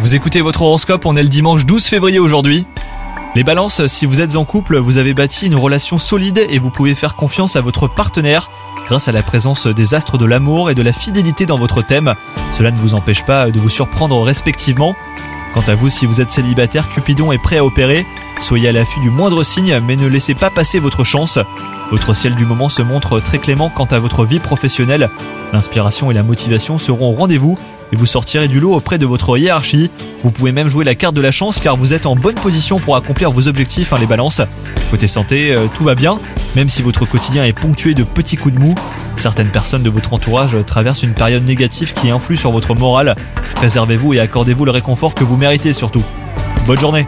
Vous écoutez votre horoscope, on est le dimanche 12 février aujourd'hui. Les balances, si vous êtes en couple, vous avez bâti une relation solide et vous pouvez faire confiance à votre partenaire grâce à la présence des astres de l'amour et de la fidélité dans votre thème. Cela ne vous empêche pas de vous surprendre respectivement. Quant à vous, si vous êtes célibataire, Cupidon est prêt à opérer. Soyez à l'affût du moindre signe, mais ne laissez pas passer votre chance. Votre ciel du moment se montre très clément quant à votre vie professionnelle. L'inspiration et la motivation seront au rendez-vous et vous sortirez du lot auprès de votre hiérarchie. Vous pouvez même jouer la carte de la chance car vous êtes en bonne position pour accomplir vos objectifs, hein, les balances. Côté santé, euh, tout va bien, même si votre quotidien est ponctué de petits coups de mou. Certaines personnes de votre entourage traversent une période négative qui influe sur votre morale. Préservez-vous et accordez-vous le réconfort que vous méritez surtout. Bonne journée